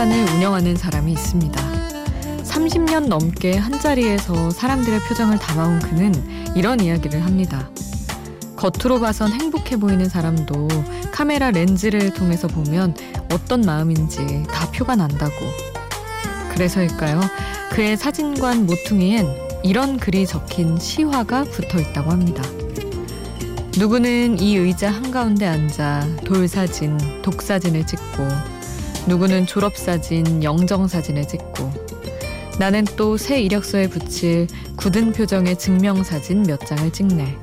사진관을 운영하는 사람이 있습니다. 30년 넘게 한자리에서 사람들의 표정을 담아온 그는 이런 이야기를 합니다. 겉으로 봐선 행복해 보이는 사람도 카메라 렌즈를 통해서 보면 어떤 마음인지 다 표가 난다고. 그래서일까요? 그의 사진관 모퉁이엔 이런 글이 적힌 시화가 붙어 있다고 합니다. 누구는 이 의자 한가운데 앉아 돌사진, 독사진을 찍고, 누구는 졸업사진, 영정사진을 찍고, 나는 또 새 이력서에 붙일 굳은 표정의 증명사진 몇 장을 찍네.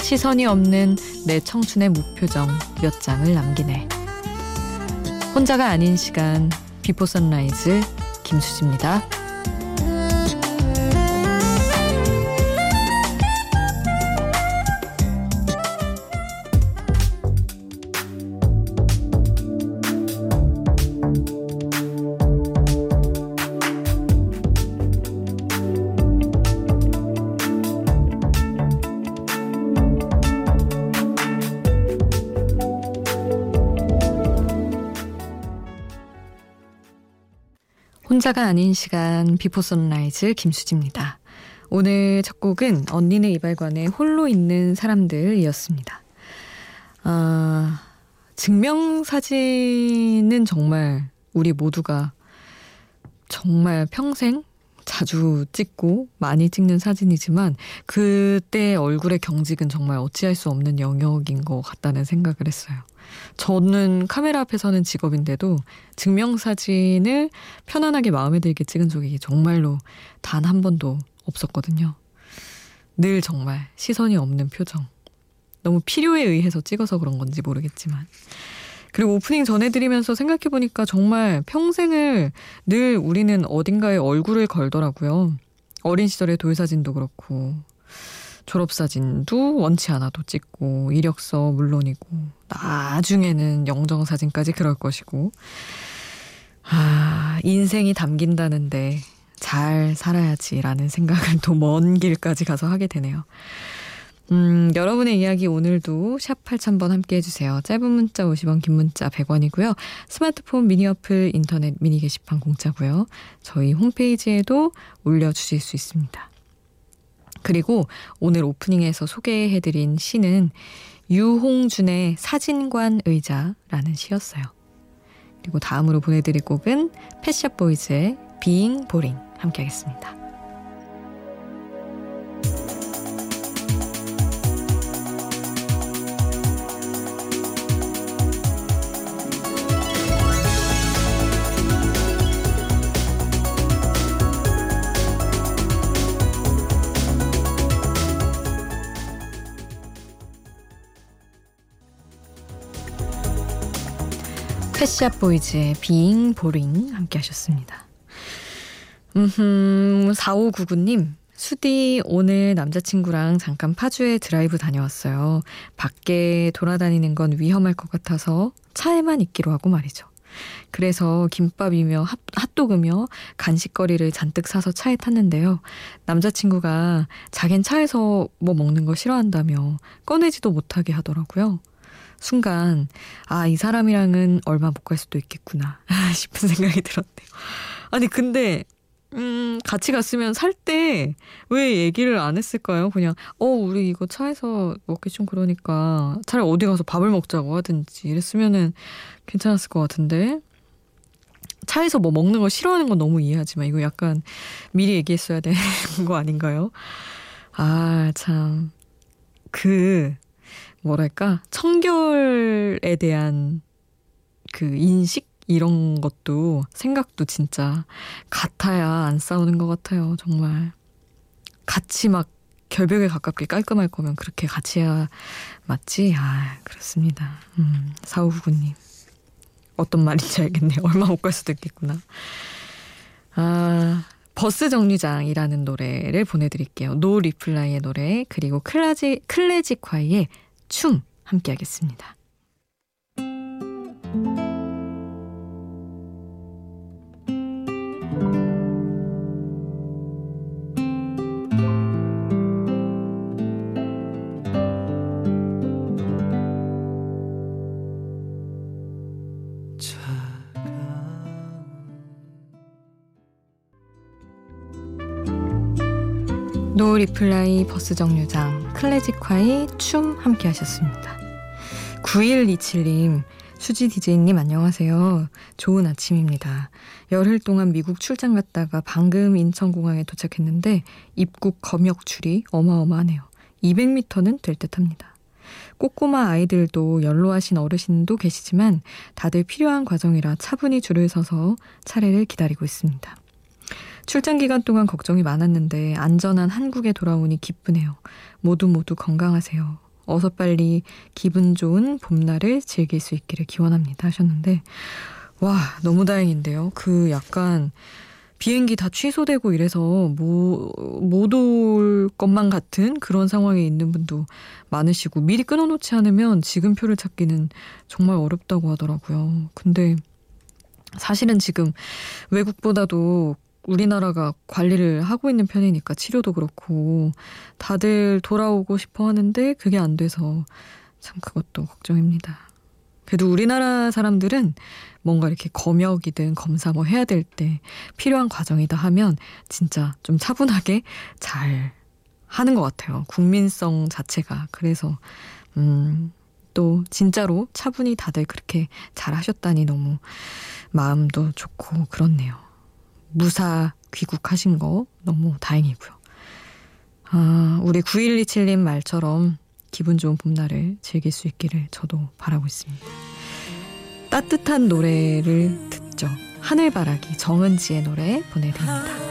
시선이 없는 내 청춘의 무표정 몇 장을 남기네. 혼자가 아닌 시간 비포 선라이즈 김수지입니다. 혼자가 아닌 시간 Before Sunrise 김수지입니다. 오늘 첫 곡은 언니네 이발관의 홀로 있는 사람들이었습니다. 아, 증명사진은 정말 우리 모두가 정말 평생 자주 찍고 많이 찍는 사진이지만 그때 얼굴의 경직은 정말 어찌할 수 없는 영역인 것 같다는 생각을 했어요. 저는 카메라 앞에 서는 직업인데도 증명사진을 편안하게 마음에 들게 찍은 적이 정말로 단 한 번도 없었거든요. 늘 정말 시선이 없는 표정. 너무 필요에 의해서 찍어서 그런 건지 모르겠지만. 그리고 오프닝 전해드리면서 생각해보니까 정말 평생을 늘 우리는 어딘가에 얼굴을 걸더라고요. 어린 시절의 돌사진도 그렇고, 졸업사진도 원치 않아도 찍고, 이력서 물론이고, 나중에는 영정사진까지 그럴 것이고, 아, 인생이 담긴다는데 잘 살아야지라는 생각을 또 먼 길까지 가서 하게 되네요. 음, 여러분의 이야기 오늘도 샵 8000번 함께 해주세요. 짧은 문자 50원, 긴 문자 100원이고요. 스마트폰 미니 어플, 인터넷 미니 게시판 공짜고요. 저희 홈페이지에도 올려주실 수 있습니다. 그리고 오늘 오프닝에서 소개해드린 시는 유홍준의 사진관 의자라는 시였어요. 그리고 다음으로 보내드릴 곡은 패샷 보이즈의 비잉 보링 함께 하겠습니다. Pet Shop Boys의 Being Boring 함께 하셨습니다. 음흠, 4599님. 수디 오늘 남자친구랑 잠깐 파주에 드라이브 다녀왔어요. 밖에 돌아다니는 건 위험할 것 같아서 차에만 있기로 하고 말이죠. 그래서 김밥이며 핫도그며 간식거리를 잔뜩 사서 차에 탔는데요. 남자친구가 자긴 차에서 뭐 먹는 거 싫어한다며 꺼내지도 못하게 하더라고요. 순간 아, 이 사람이랑은 얼마 못 갈 수도 있겠구나 싶은 생각이 들었네요. 아니 근데 음, 같이 갔으면 살 때 왜 얘기를 안 했을까요? 그냥, 어, 우리 이거 차에서 먹기 좀 그러니까 차라리 어디 가서 밥을 먹자고 하든지 이랬으면은 괜찮았을 것 같은데. 차에서 뭐 먹는 거 싫어하는 건 너무 이해하지만 이거 약간 미리 얘기했어야 되는 거 아닌가요? 아, 참. 그, 뭐랄까 청결에 대한 그 인식? 이런 것도 생각도 진짜 같아야 안 싸우는 것 같아요 정말. 같이 막 결벽에 가깝게 깔끔할 거면 그렇게 같이 해야 맞지? 아 그렇습니다. 음 사우구님. 어떤 말인지 알겠네요. 얼마 못 갈 수도 있겠구나. 아 버스 정류장이라는 노래를 보내드릴게요. No Reply의 노래 그리고 클라지, 클래지콰이의 춤 함께 하겠습니다. No Reply 버스 정류장 클래지콰이의 춤 함께 하셨습니다. 9127님 수지 디제이님 안녕하세요. 좋은 아침입니다. 열흘 동안 미국 출장 갔다가 방금 인천공항에 도착했는데 입국 검역 줄이 어마어마하네요. 200m는 될 듯합니다. 꼬꼬마 아이들도 연로하신 어르신도 계시지만 다들 필요한 과정이라 차분히 줄을 서서 차례를 기다리고 있습니다. 출장 기간 동안 걱정이 많았는데 안전한 한국에 돌아오니 기쁘네요. 모두 모두 건강하세요. 어서 빨리 기분 좋은 봄날을 즐길 수 있기를 기원합니다 하셨는데 와 너무 다행인데요. 그 약간 비행기 다 취소되고 이래서 못 올 것만 같은 그런 상황에 있는 분도 많으시고 미리 끊어놓지 않으면 지금 표를 찾기는 정말 어렵다고 하더라고요. 근데 사실은 지금 외국보다도 우리나라가 관리를 하고 있는 편이니까 치료도 그렇고 다들 돌아오고 싶어 하는데 그게 안 돼서 참 그것도 걱정입니다. 그래도 우리나라 사람들은 뭔가 이렇게 검역이든 검사 뭐 해야 될 때 필요한 과정이다 하면 진짜 좀 차분하게 잘 하는 것 같아요. 국민성 자체가. 그래서, 음, 또 진짜로 차분히 다들 그렇게 잘 하셨다니 너무 마음도 좋고 그렇네요. 무사 귀국하신 거 너무 다행이고요. 아, 우리 9127님 말처럼 기분 좋은 봄날을 즐길 수 있기를 저도 바라고 있습니다. 따뜻한 노래를 듣죠. 하늘바라기 정은지의 노래 보내드립니다.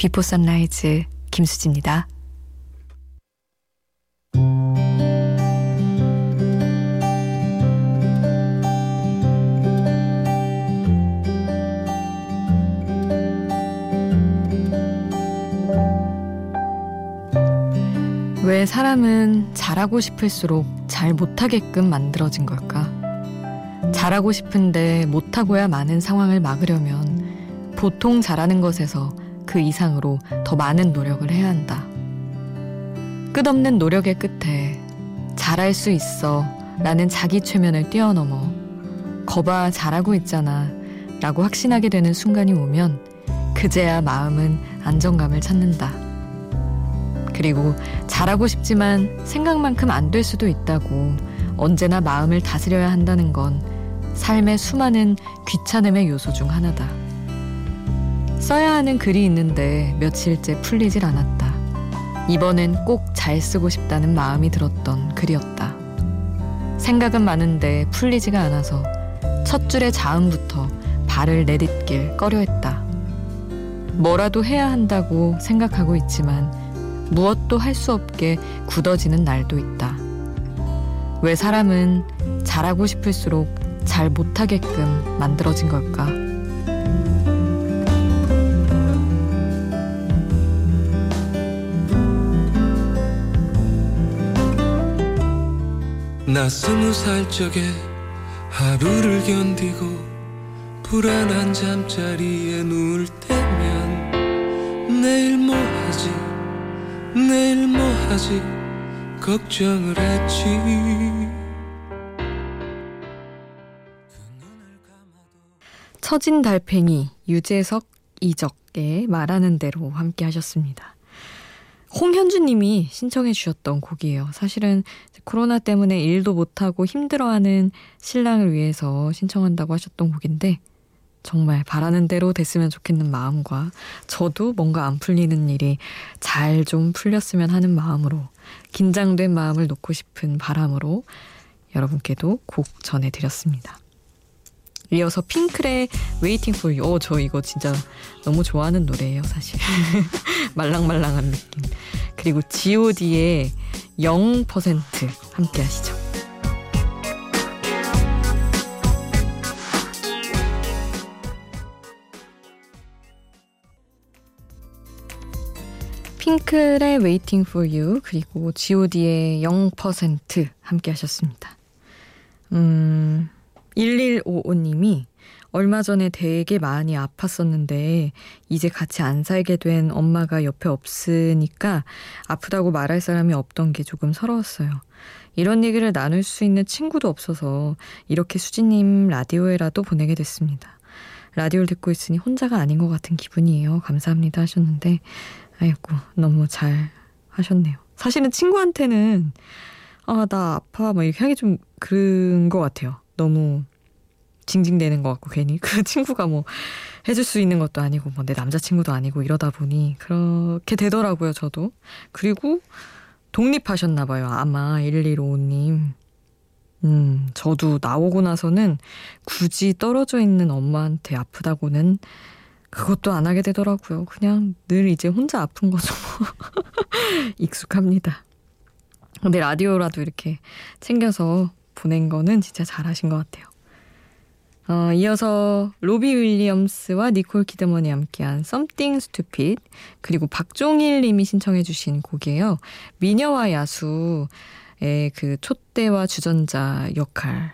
Before Sunrise 김수지입니다. 왜 사람은 잘하고 싶을수록 잘 못하게끔 만들어진 걸까? 잘하고 싶은데 못하고야 마는 상황을 막으려면 보통 잘하는 것에서 그 이상으로 더 많은 노력을 해야 한다. 끝없는 노력의 끝에 잘할 수 있어 라는 자기 최면을 뛰어넘어 거봐 잘하고 있잖아 라고 확신하게 되는 순간이 오면 그제야 마음은 안정감을 찾는다. 그리고 잘하고 싶지만 생각만큼 안 될 수도 있다고 언제나 마음을 다스려야 한다는 건 삶의 수많은 귀찮음의 요소 중 하나다. 써야 하는 글이 있는데 며칠째 풀리질 않았다. 이번엔 꼭 잘 쓰고 싶다는 마음이 들었던 글이었다. 생각은 많은데 풀리지가 않아서 첫 줄의 자음부터 발을 내딛길 꺼려했다. 뭐라도 해야 한다고 생각하고 있지만 무엇도 할 수 없게 굳어지는 날도 있다. 왜 사람은 잘하고 싶을수록 잘 못하게끔 만들어진 걸까? 나 스무 살 적에 하루를 견디고 불안한 잠자리에 누울 때면 내일 뭐 하지? 내일 뭐 하지? 걱정을 했지. 처진 달팽이 유재석 이적의 말하는 대로 함께 하셨습니다. 홍현주님이 신청해 주셨던 곡이에요. 사실은 코로나 때문에 일도 못하고 힘들어하는 신랑을 위해서 신청한다고 하셨던 곡인데 정말 바라는 대로 됐으면 좋겠는 마음과 저도 뭔가 안 풀리는 일이 잘 좀 풀렸으면 하는 마음으로 긴장된 마음을 놓고 싶은 바람으로 여러분께도 곡 전해드렸습니다. 이어서 핑클의 Waiting for You. 어, 저 이거 진짜 너무 좋아하는 노래예요, 사실. 말랑말랑한 느낌. 그리고 god의 0% 함께 하시죠. 핑클의 Waiting for You 그리고 god의 0% 함께 하셨습니다. 음, 1155님이 얼마 전에 되게 많이 아팠었는데 이제 같이 안 살게 된 엄마가 옆에 없으니까 아프다고 말할 사람이 없던 게 조금 서러웠어요. 이런 얘기를 나눌 수 있는 친구도 없어서 이렇게 수지님 라디오에라도 보내게 됐습니다. 라디오를 듣고 있으니 혼자가 아닌 것 같은 기분이에요. 감사합니다 하셨는데 아이고 너무 잘 하셨네요. 사실은 친구한테는 아 나 아파 뭐 이렇게 하기 좀 그런 것 같아요. 너무 징징대는 것 같고 괜히. 그 친구가 뭐 해줄 수 있는 것도 아니고 뭐 내 남자친구도 아니고 이러다 보니 그렇게 되더라고요 저도. 그리고 독립하셨나 봐요 아마 1155님. 음 저도 나오고 나서는 굳이 떨어져 있는 엄마한테 아프다고는 그것도 안 하게 되더라고요. 그냥 늘 이제 혼자 아픈 거죠. 뭐 익숙합니다. 근데 라디오라도 이렇게 챙겨서 보낸 거는 진짜 잘하신 것 같아요. 어, 이어서 로비 윌리엄스와 니콜 키드먼이 함께한 Something Stupid 그리고 박종일 님이 신청해 주신 곡이에요. 미녀와 야수의 그 촛대와 주전자 역할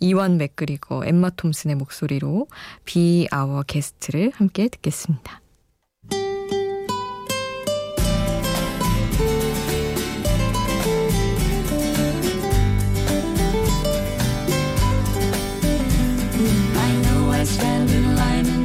이완 맥그리거, 엠마 톰슨의 목소리로 비 아워 게스트를 함께 듣겠습니다.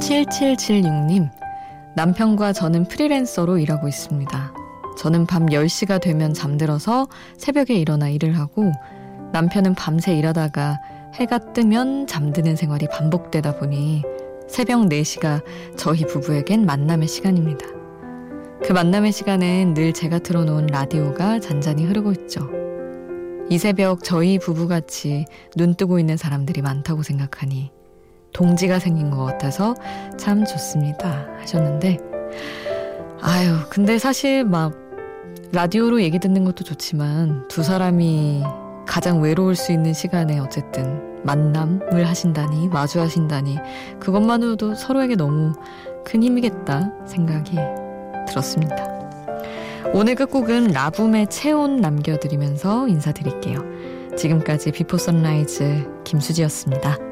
(7776님) 남편과 저는 프리랜서로 일하고 있습니다. 저는 밤 10시가 되면 잠들어서 새벽에 일어나 일을 하고 남편은 밤새 일하다가 해가 뜨면 잠드는 생활이 반복되다 보니 새벽 4시가 저희 부부에겐 만남의 시간입니다. 그 만남의 시간엔 늘 제가 틀어놓은 라디오가 잔잔히 흐르고 있죠. 이 새벽 저희 부부같이 눈 뜨고 있는 사람들이 많다고 생각하니 동지가 생긴 것 같아서 참 좋습니다. 하셨는데, 아유, 근데 사실 막 라디오로 얘기 듣는 것도 좋지만 두 사람이 가장 외로울 수 있는 시간에 어쨌든 만남을 하신다니, 마주하신다니, 그것만으로도 서로에게 너무 큰 힘이겠다 생각이 들었습니다. 오늘 끝곡은 라붐의 체온 남겨드리면서 인사드릴게요. 지금까지 비포 선라이즈 김수지였습니다.